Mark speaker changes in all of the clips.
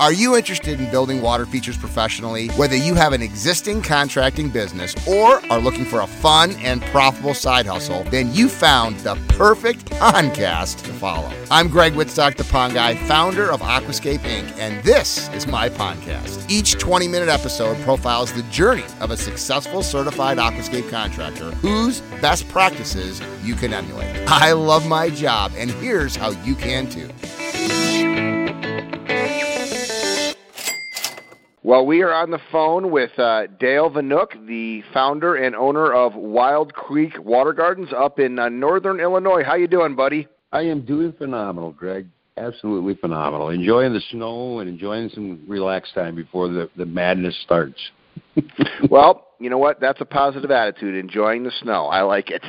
Speaker 1: Are you interested in building water features professionally? Whether you have an existing contracting business or are looking for a fun and profitable side hustle, then you found the perfect podcast to follow. I'm Greg Wittstock, the Pond Guy, founder of Aquascape Inc., and this is my podcast. Each 20 minute episode profiles the journey of a successful certified aquascape contractor whose best practices you can emulate. I love my job, and here's how you can too. Well, we are on the phone with uh, Dale Vanook, the founder and owner of Wild Creek Water Gardens up in uh, northern Illinois. How you doing, buddy?
Speaker 2: I am doing phenomenal, Greg. Absolutely phenomenal. Enjoying the snow and enjoying some relaxed time before the, the madness starts.
Speaker 1: well, you know what? That's a positive attitude. Enjoying the snow. I like it.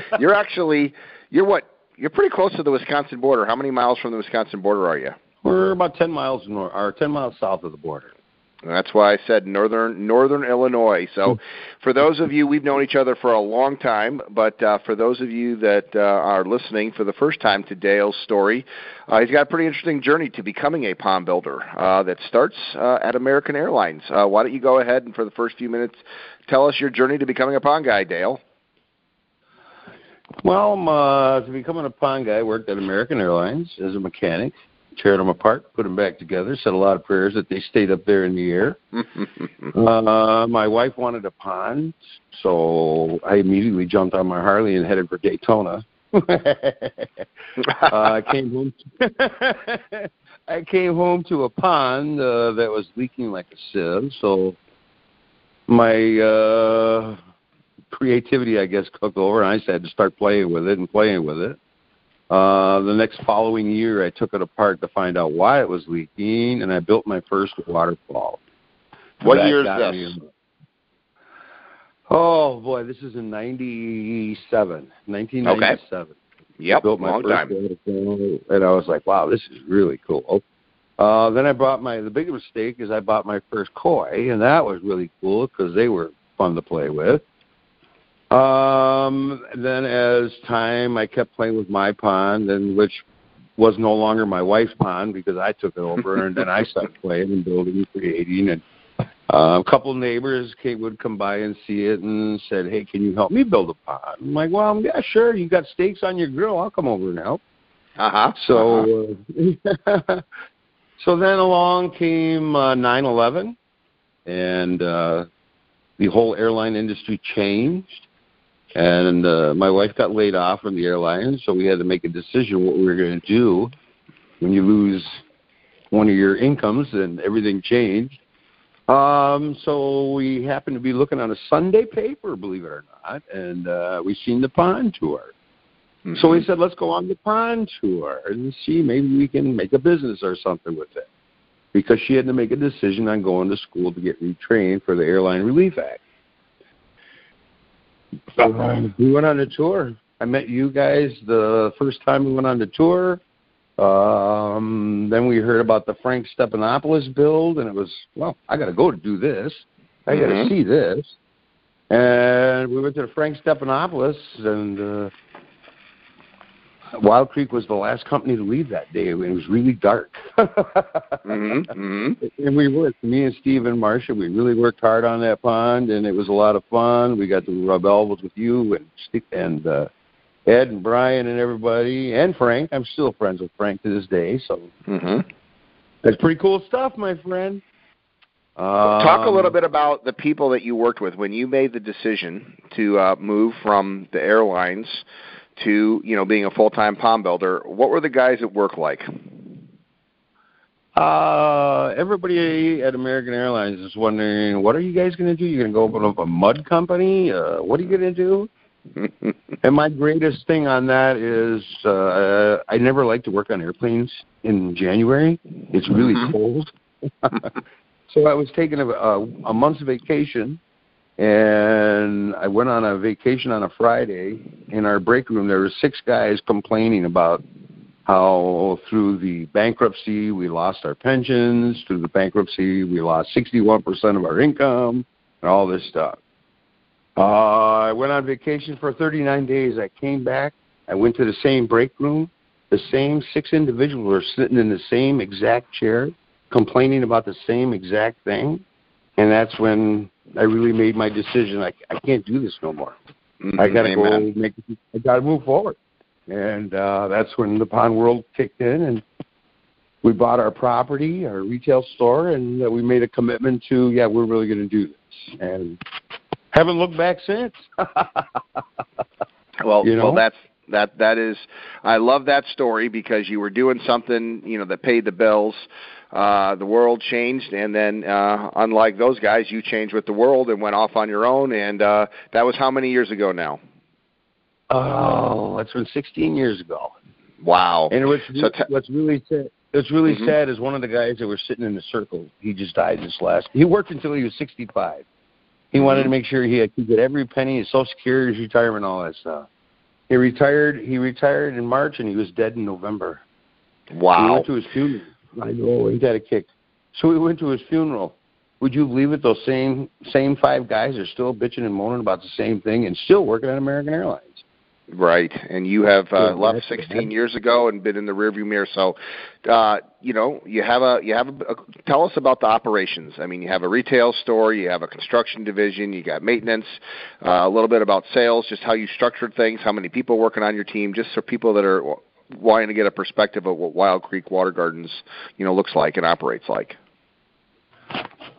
Speaker 1: you're actually you're what? You're pretty close to the Wisconsin border. How many miles from the Wisconsin border are you?
Speaker 2: We're about ten miles north, or ten miles south of the border.
Speaker 1: That's why I said northern northern Illinois. So, hmm. for those of you, we've known each other for a long time, but uh, for those of you that uh, are listening for the first time to Dale's story, uh, he's got a pretty interesting journey to becoming a pond builder uh, that starts uh, at American Airlines. Uh, why don't you go ahead and for the first few minutes tell us your journey to becoming a pond guy, Dale?
Speaker 2: Well, uh, to becoming a pond guy, I worked at American Airlines as a mechanic tear them apart, put them back together, said a lot of prayers that they stayed up there in the air. uh, my wife wanted a pond, so I immediately jumped on my Harley and headed for Daytona. uh, I came home. I came home to a pond uh, that was leaking like a sieve. So my uh, creativity, I guess, took over, and I just had to start playing with it and playing with it. Uh, the next following year, I took it apart to find out why it was leaking, and I built my first waterfall.
Speaker 1: What that year is this?
Speaker 2: Oh boy, this is in '97, 1997. Okay.
Speaker 1: Yep,
Speaker 2: I built my
Speaker 1: long
Speaker 2: first
Speaker 1: time.
Speaker 2: Waterfall, and I was like, "Wow, this is really cool." Uh, then I bought my. The biggest mistake is I bought my first koi, and that was really cool because they were fun to play with. Um, then as time, I kept playing with my pond, and which was no longer my wife's pond because I took it over, and then I started playing and building and creating. And uh, a couple of neighbors came, would come by and see it and said, "Hey, can you help me build a pond?" I'm like, "Well, yeah, sure. You got steaks on your grill? I'll come over and help."
Speaker 1: Uh-huh.
Speaker 2: So, uh-huh. Uh, so then along came uh, 9/11, and uh, the whole airline industry changed and uh, my wife got laid off from the airline, so we had to make a decision what we were going to do when you lose one of your incomes, and everything changed. Um, so we happened to be looking on a Sunday paper, believe it or not, and uh, we seen the pond tour. Mm-hmm. So we mm-hmm. said, let's go on the pond tour and see maybe we can make a business or something with it. Because she had to make a decision on going to school to get retrained for the Airline Relief Act. Um, we went on a tour. I met you guys the first time we went on the tour. Um, then we heard about the Frank Stephanopoulos build, and it was, well, I got to go to do this. I got to mm-hmm. see this. And we went to the Frank Stephanopoulos, and uh, Wild Creek was the last company to leave that day. It was really dark.
Speaker 1: mm-hmm, mm-hmm.
Speaker 2: And we worked, me and Steve and Marcia, we really worked hard on that pond, and it was a lot of fun. We got to rub elbows with you and and uh, Ed and Brian and everybody, and Frank. I'm still friends with Frank to this day, so
Speaker 1: mm-hmm.
Speaker 2: that's pretty cool stuff, my friend.
Speaker 1: Um, Talk a little bit about the people that you worked with when you made the decision to uh, move from the airlines to you know being a full time pond builder. What were the guys at work like?
Speaker 2: Uh, everybody at American Airlines is wondering, what are you guys going to do? You're going to go open up a mud company? Uh, what are you going to do? and my greatest thing on that is uh, I never like to work on airplanes in January. It's really mm-hmm. cold. so I was taking a, a, a month's vacation and I went on a vacation on a Friday. In our break room, there were six guys complaining about how through the bankruptcy we lost our pensions, through the bankruptcy we lost 61% of our income, and all this stuff. Uh, I went on vacation for 39 days. I came back. I went to the same break room, the same six individuals were sitting in the same exact chair, complaining about the same exact thing, and that's when I really made my decision. I I can't do this no more.
Speaker 1: Mm-hmm.
Speaker 2: I got to go make. I got to move forward, and uh, that's when the pond world kicked in, and we bought our property, our retail store, and uh, we made a commitment to yeah, we're really going to do this, and haven't looked back since.
Speaker 1: well, you know? well, that's that that is I love that story because you were doing something you know that paid the bills. Uh, the world changed, and then uh, unlike those guys, you changed with the world and went off on your own. And uh, that was how many years ago now?
Speaker 2: Oh, that's been 16 years ago.
Speaker 1: Wow.
Speaker 2: And what's, so t- what's really sad, what's really mm-hmm. sad is one of the guys that were sitting in the circle. He just died this last. He worked until he was 65. He mm-hmm. wanted to make sure he had to get every penny, his Social Security, his retirement, all that stuff. He retired. He retired in March, and he was dead in November.
Speaker 1: Wow.
Speaker 2: We went to his funeral. I know he had a kick. So we went to his funeral. Would you believe it? Those same same five guys are still bitching and moaning about the same thing and still working at American Airlines.
Speaker 1: Right, and you have uh, left 16 years ago and been in the rearview mirror. So, uh, you know, you have a you have a, a. Tell us about the operations. I mean, you have a retail store, you have a construction division, you got maintenance, uh, a little bit about sales, just how you structured things, how many people working on your team, just for people that are wanting to get a perspective of what Wild Creek Water Gardens, you know, looks like and operates like.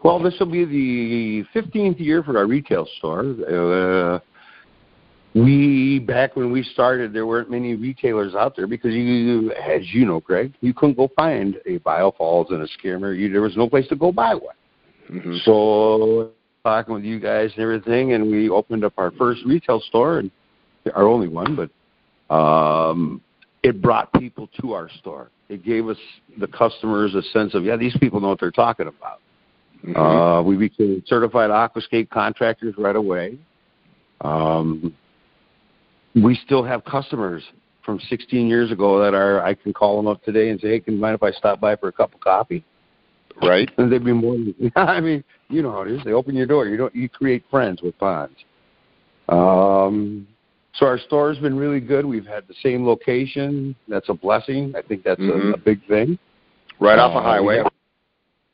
Speaker 2: Well, this will be the 15th year for our retail store. Uh, we back when we started, there weren't many retailers out there because you, as you know, Greg, you couldn't go find a BioFalls and a skimmer. You, there was no place to go buy one. Mm-hmm. So talking with you guys and everything, and we opened up our first retail store, and our only one, but um, it brought people to our store. It gave us the customers a sense of yeah, these people know what they're talking about. Mm-hmm. Uh, we became certified aquascape contractors right away. Um, we still have customers from 16 years ago that are I can call them up today and say, hey, can you mind if I stop by for a cup of coffee?
Speaker 1: Right.
Speaker 2: And they'd be more. Than, I mean, you know how it is. They open your door. You don't. You create friends with ponds. Um, so our store's been really good. We've had the same location. That's a blessing. I think that's mm-hmm. a, a big thing.
Speaker 1: Right uh, off a highway.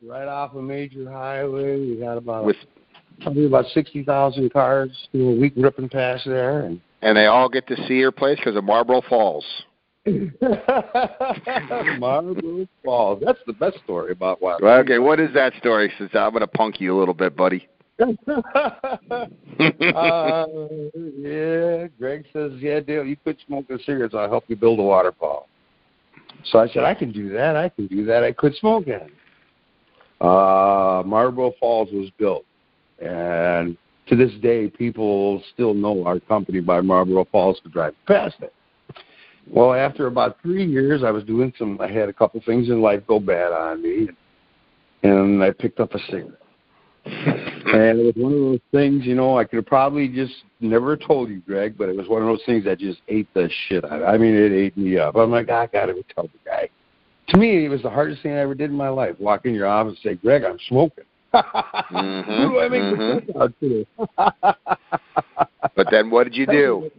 Speaker 2: Right off a major highway. We got about with probably about sixty thousand cars know, a week ripping past there, and
Speaker 1: and they all get to see your place because of Marlboro Falls.
Speaker 2: Marlboro Falls. That's the best story about Wild.
Speaker 1: Well, okay, what is that story? Since I'm going to punk you a little bit, buddy.
Speaker 2: Uh, yeah, Greg says, yeah, Dale, you quit smoking cigarettes. I'll help you build a waterfall. So I said, I can do that. I can do that. I quit smoking. Uh, Marlboro Falls was built, and to this day, people still know our company by Marlboro Falls to drive past it. Well, after about three years, I was doing some. I had a couple things in life go bad on me, and I picked up a cigarette. And it was one of those things, you know, I could have probably just never told you, Greg, but it was one of those things that just ate the shit out. Of, I mean, it ate me up. I'm like, I gotta tell the guy. To me, it was the hardest thing I ever did in my life. Walk in your office and say, Greg, I'm smoking mm-hmm, Who do I make mm-hmm. out
Speaker 1: to? but then what did you do?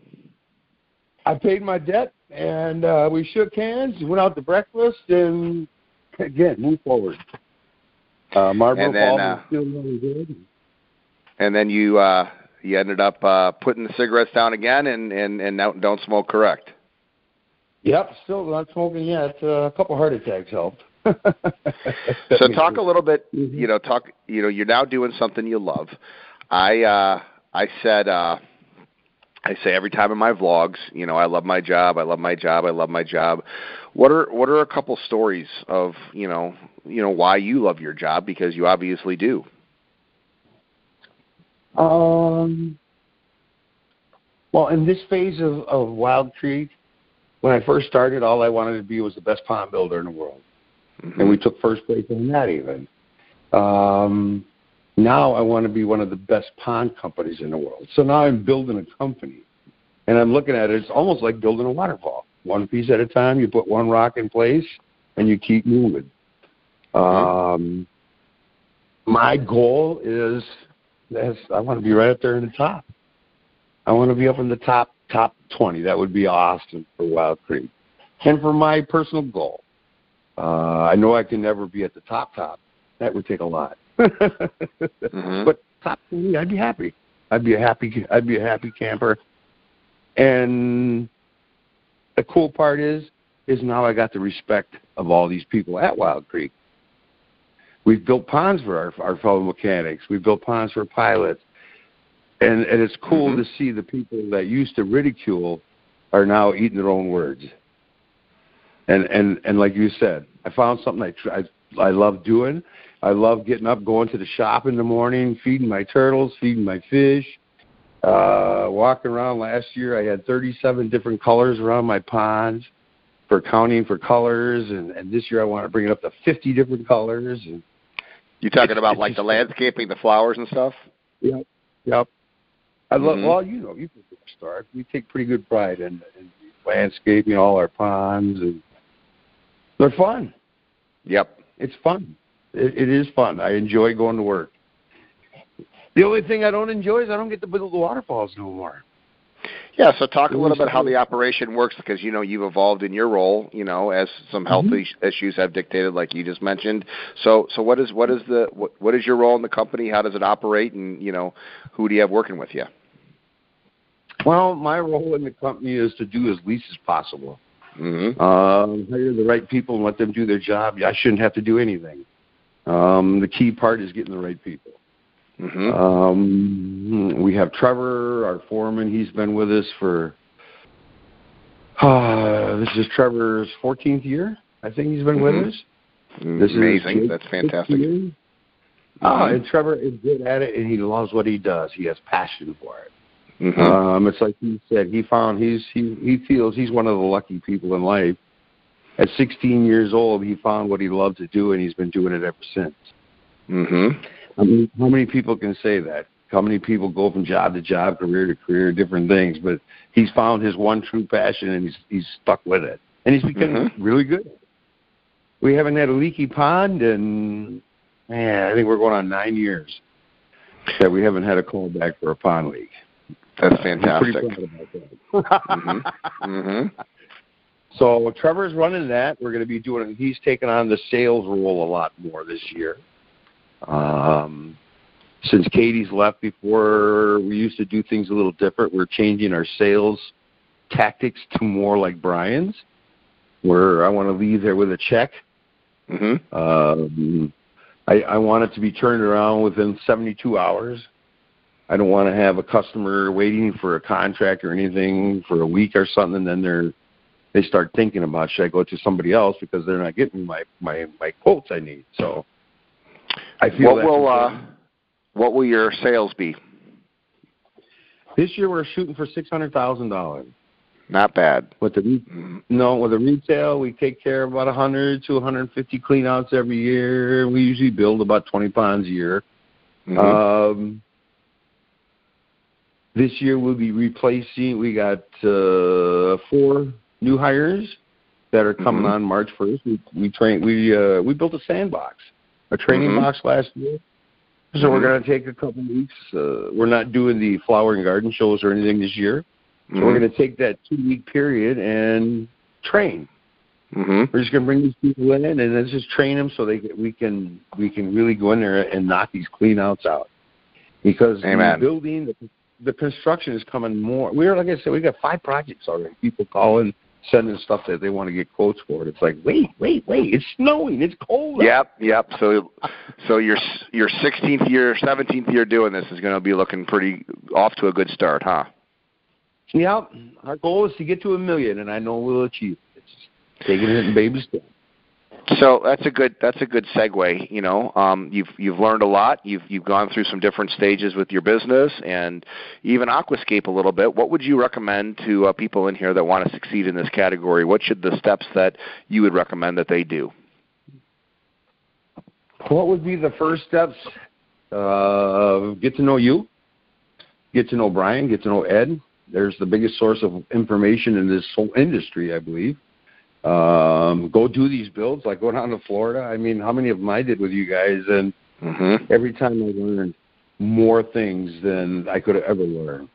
Speaker 2: I paid my debt, and uh, we shook hands, went out to breakfast, and again, move forward. Uh, Marlboro uh, still really good.
Speaker 1: And then you uh, you ended up uh, putting the cigarettes down again, and and and now don't smoke, correct?
Speaker 2: Yep, still not smoking yet. Uh, a couple heart attacks helped.
Speaker 1: so talk a little bit. Mm-hmm. You know, talk. You know, you're now doing something you love. I uh, I said uh, I say every time in my vlogs, you know, I love my job. I love my job. I love my job. What are what are a couple stories of you know you know why you love your job because you obviously do.
Speaker 2: Um. Well, in this phase of, of Wild Creek, when I first started, all I wanted to be was the best pond builder in the world mm-hmm. and we took first place in that even. Um, now I want to be one of the best pond companies in the world. So now I'm building a company, and I'm looking at it. It's almost like building a waterfall, one piece at a time. You put one rock in place, and you keep moving. Mm-hmm. Um, my goal is that's I want to be right up there in the top. I want to be up in the top top 20. That would be awesome for Wild Creek. And for my personal goal, uh, I know I can never be at the top top. That would take a lot. mm-hmm. But top three, I'd be happy. I'd be a happy. I'd be a happy camper. And the cool part is, is now I got the respect of all these people at Wild Creek. We've built ponds for our, our fellow mechanics. We've built ponds for pilots, and and it's cool mm-hmm. to see the people that used to ridicule are now eating their own words. And and and like you said, I found something I I, I love doing. I love getting up, going to the shop in the morning, feeding my turtles, feeding my fish, uh, walking around. Last year, I had 37 different colors around my ponds for counting for colors, and, and this year I want to bring it up to 50 different colors. And
Speaker 1: you talking about like the landscaping, the flowers and stuff?
Speaker 2: Yep, yep. I love. Mm-hmm. Well, you know, you can start. We take pretty good pride in, in landscaping all our ponds, and they're fun.
Speaker 1: Yep,
Speaker 2: it's fun. It, it is fun. I enjoy going to work. The only thing I don't enjoy is I don't get to build the waterfalls no more.
Speaker 1: Yeah, so talk a little bit how the operation works because you know you've evolved in your role, you know, as some health mm-hmm. issues have dictated, like you just mentioned. So, so what is what is the what, what is your role in the company? How does it operate, and you know, who do you have working with you?
Speaker 2: Well, my role in the company is to do as least as possible. Mm-hmm. Uh, hire the right people and let them do their job. I shouldn't have to do anything. Um, the key part is getting the right people. Mm-hmm. Um, we have Trevor, our foreman. He's been with us for uh, this is Trevor's 14th year. I think he's been mm-hmm. with us.
Speaker 1: This Amazing. That's fantastic.
Speaker 2: Ah, mm-hmm. and Trevor is good at it, and he loves what he does. He has passion for it. Mm-hmm. Um, it's like he said. He found he's he he feels he's one of the lucky people in life. At 16 years old, he found what he loved to do, and he's been doing it ever since.
Speaker 1: Mm-hmm.
Speaker 2: I mean, how many people can say that? How many people go from job to job, career to career, different things? But he's found his one true passion, and he's he's stuck with it, and he's become mm-hmm. really good. We haven't had a leaky pond, and man, I think we're going on nine years that we haven't had a call back for a pond leak.
Speaker 1: That's fantastic.
Speaker 2: I'm proud about that. mm-hmm. Mm-hmm. So Trevor's running that. We're going to be doing. He's taking on the sales role a lot more this year. Um, since Katie's left before, we used to do things a little different. We're changing our sales tactics to more like Brian's, where I want to leave there with a check.
Speaker 1: Mm-hmm.
Speaker 2: Um, I, I want it to be turned around within 72 hours. I don't want to have a customer waiting for a contract or anything for a week or something, and then they're they start thinking about should I go to somebody else because they're not getting my my my quotes I need. So I feel
Speaker 1: what will uh, what will your sales be?
Speaker 2: This year we're shooting for six hundred thousand dollars.
Speaker 1: Not bad.
Speaker 2: With the mm-hmm. no, with the retail, we take care of about a hundred to one hundred and fifty cleanouts every year. We usually build about twenty ponds a year. Mm-hmm. Um, this year we'll be replacing. We got uh, four new hires that are coming mm-hmm. on March first. We we train. We uh, we built a sandbox a training mm-hmm. box last year. So mm-hmm. we're going to take a couple weeks. Uh, we're not doing the flower and garden shows or anything this year. So mm-hmm. we're going to take that two week period and train. Mm-hmm. We're just going to bring these people in and then just train them so they we can we can really go in there and knock these clean outs out. Because
Speaker 1: Amen.
Speaker 2: the building, the, the construction is coming more. We're like I said, we got five projects already. People calling sending stuff that they want to get quotes for. It's like, wait, wait, wait! It's snowing. It's cold.
Speaker 1: Yep, yep. So, so your your 16th year, 17th year doing this is going to be looking pretty off to a good start, huh?
Speaker 2: Yep. Our goal is to get to a million, and I know we'll achieve it. It's taking it in baby steps.
Speaker 1: So that's a good that's a good segue. You know, um, you've you've learned a lot. You've you've gone through some different stages with your business and even Aquascape a little bit. What would you recommend to uh, people in here that want to succeed in this category? What should the steps that you would recommend that they do?
Speaker 2: What would be the first steps? Uh, get to know you. Get to know Brian. Get to know Ed. There's the biggest source of information in this whole industry, I believe um, go do these builds, like go down to Florida. I mean, how many of them I did with you guys, and mm-hmm. every time I learned more things than I could have ever learned.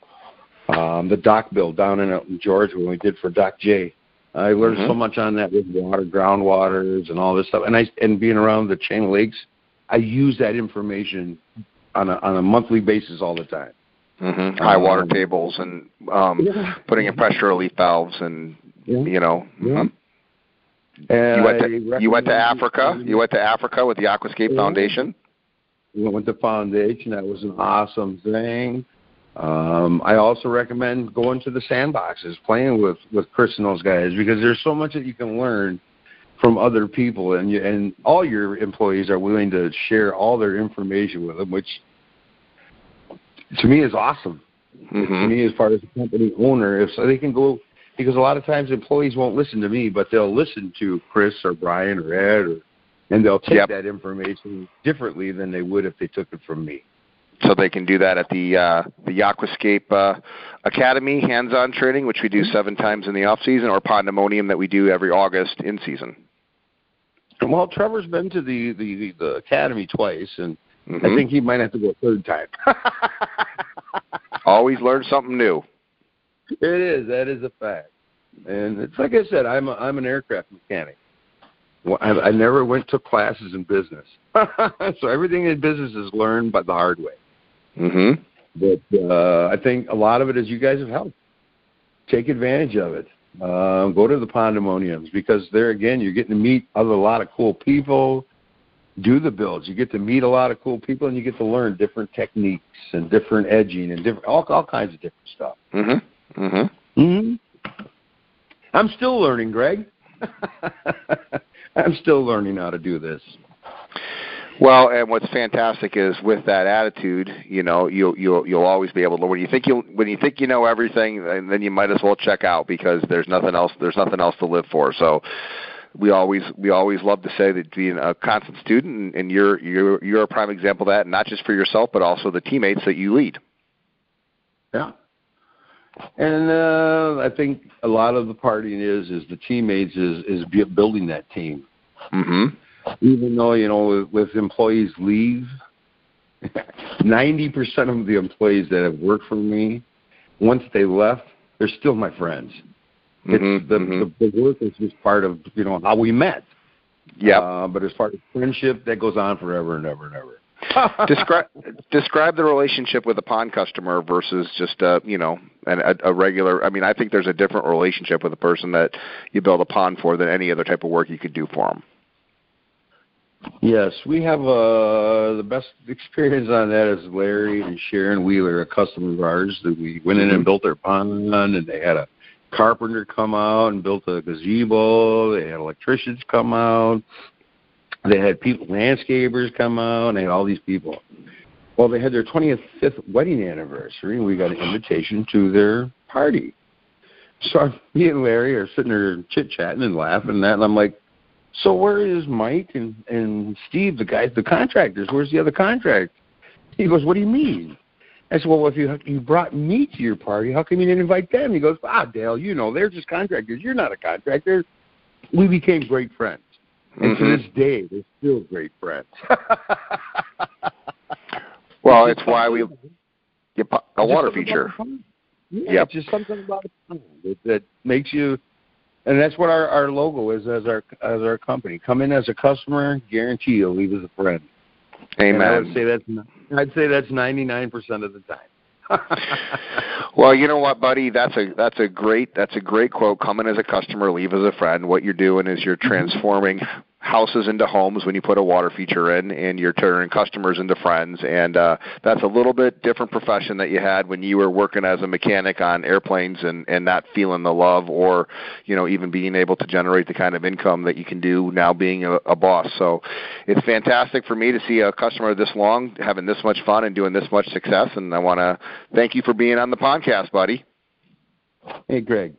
Speaker 2: Um, the dock build down in, in Georgia when we did for Doc J, I learned mm-hmm. so much on that with water, groundwaters, and all this stuff. And I and being around the chain of lakes, I use that information on a on a monthly basis all the time.
Speaker 3: Mm-hmm. High water um, tables and um, yeah. putting in pressure relief valves and yeah. you know.
Speaker 2: Yeah. Um,
Speaker 3: you went to you went to Africa. You went to Africa with the Aquascape Foundation.
Speaker 2: We went to the Foundation. That was an awesome thing. Um, I also recommend going to the sandboxes, playing with with Chris and those guys because there's so much that you can learn from other people, and you, and all your employees are willing to share all their information with them, which to me is awesome. Mm-hmm. To me, as far as a company owner, if so they can go because a lot of times employees won't listen to me, but they'll listen to Chris or Brian or Ed, or, and they'll take yep. that information differently than they would if they took it from me.
Speaker 3: So they can do that at the uh, the Aquascape uh, Academy hands-on training, which we do mm-hmm. seven times in the off season, or Pondemonium that we do every August in season.
Speaker 2: Well, Trevor's been to the the, the academy twice, and mm-hmm. I think he might have to go a third time.
Speaker 3: Always learn something new.
Speaker 2: It is. That is a fact. And it's like I said, I'm a, I'm an aircraft mechanic. Well, I, I never went to classes in business, so everything in business is learned by the hard way.
Speaker 3: Mm-hmm.
Speaker 2: But uh, I think a lot of it is you guys have helped. Take advantage of it. Uh, go to the Pondemoniums because there again, you're getting to meet other a lot of cool people. Do the builds. You get to meet a lot of cool people, and you get to learn different techniques and different edging and different all all kinds of different stuff.
Speaker 3: Mm-hmm.
Speaker 2: Mm-hmm. mm-hmm. I'm still learning, Greg. I'm still learning how to do this.
Speaker 3: Well, and what's fantastic is with that attitude, you know, you'll you'll you'll always be able to. When you think you when you think you know everything, then you might as well check out because there's nothing else. There's nothing else to live for. So, we always we always love to say that being a constant student, and you're you're you're a prime example of that, not just for yourself, but also the teammates that you lead.
Speaker 2: Yeah, and uh, I think a lot of the partying is is the teammates is is building that team.
Speaker 3: Mm-hmm.
Speaker 2: Even though you know with, with employees leave, ninety percent of the employees that have worked for me, once they left, they're still my friends.
Speaker 3: Mm-hmm,
Speaker 2: it's the,
Speaker 3: mm-hmm.
Speaker 2: the the work is just part of you know how we met.
Speaker 3: Yeah.
Speaker 2: Uh, but as far as friendship, that goes on forever and ever and ever.
Speaker 3: describe describe the relationship with a pond customer versus just a you know an, a, a regular. I mean, I think there's a different relationship with a person that you build a pond for than any other type of work you could do for them.
Speaker 2: Yes, we have uh, the best experience on that is Larry and Sharon Wheeler, a customer of ours that we went in and mm-hmm. built their pond, and they had a carpenter come out and built a gazebo. They had electricians come out. They had people, landscapers come out, and they had all these people. Well, they had their 25th wedding anniversary, and we got an invitation to their party. So me and Larry are sitting there chit chatting and laughing and that, and I'm like, "So where is Mike and and Steve, the guys, the contractors? Where's the other contract?" He goes, "What do you mean?" I said, "Well, if you you brought me to your party, how come you didn't invite them?" He goes, "Ah, Dale, you know they're just contractors. You're not a contractor." We became great friends. And mm-hmm. to this day, they're still great friends.
Speaker 3: well, it's why we get a water feature.
Speaker 2: Yeah, yep. it's just something about it that, that makes you, and that's what our, our logo is as our as our company. Come in as a customer, guarantee you'll leave as a friend.
Speaker 3: Amen. And
Speaker 2: I would say that's I'd say that's ninety nine percent of the time.
Speaker 3: well, you know what, buddy? That's a that's a great that's a great quote. Come in as a customer, leave as a friend. What you're doing is you're mm-hmm. transforming houses into homes when you put a water feature in, and you're turning customers into friends. And uh, that's a little bit different profession that you had when you were working as a mechanic on airplanes and and not feeling the love, or you know even being able to generate the kind of income that you can do now being a, a boss. So it's fantastic for me to see a customer this long having this much fun and doing this much success. And I want to thank you for being on the podcast, buddy.
Speaker 2: Hey, Greg.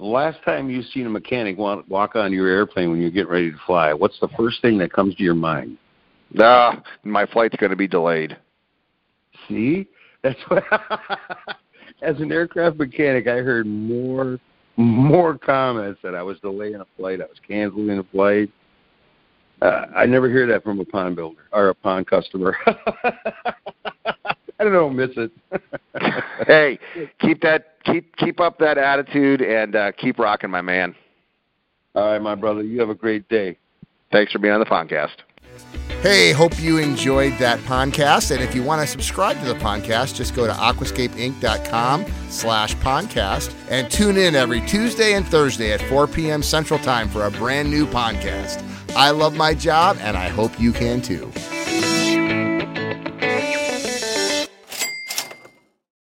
Speaker 2: The last time you've seen a mechanic walk on your airplane when you're getting ready to fly, what's the first thing that comes to your mind?
Speaker 3: Ah, my flight's going to be delayed.
Speaker 2: See, that's what. as an aircraft mechanic, I heard more more comments that I was delaying a flight, I was canceling a flight. Uh, I never hear that from a pond builder or a pond customer. I don't know, miss it.
Speaker 3: hey, keep that keep keep up that attitude and uh, keep rocking, my man.
Speaker 2: All right, my brother. You have a great day.
Speaker 3: Thanks for being on the podcast.
Speaker 1: Hey, hope you enjoyed that podcast. And if you want to subscribe to the podcast, just go to aquascapeinc.com slash podcast and tune in every Tuesday and Thursday at 4 p.m. Central Time for a brand new podcast. I love my job, and I hope you can too.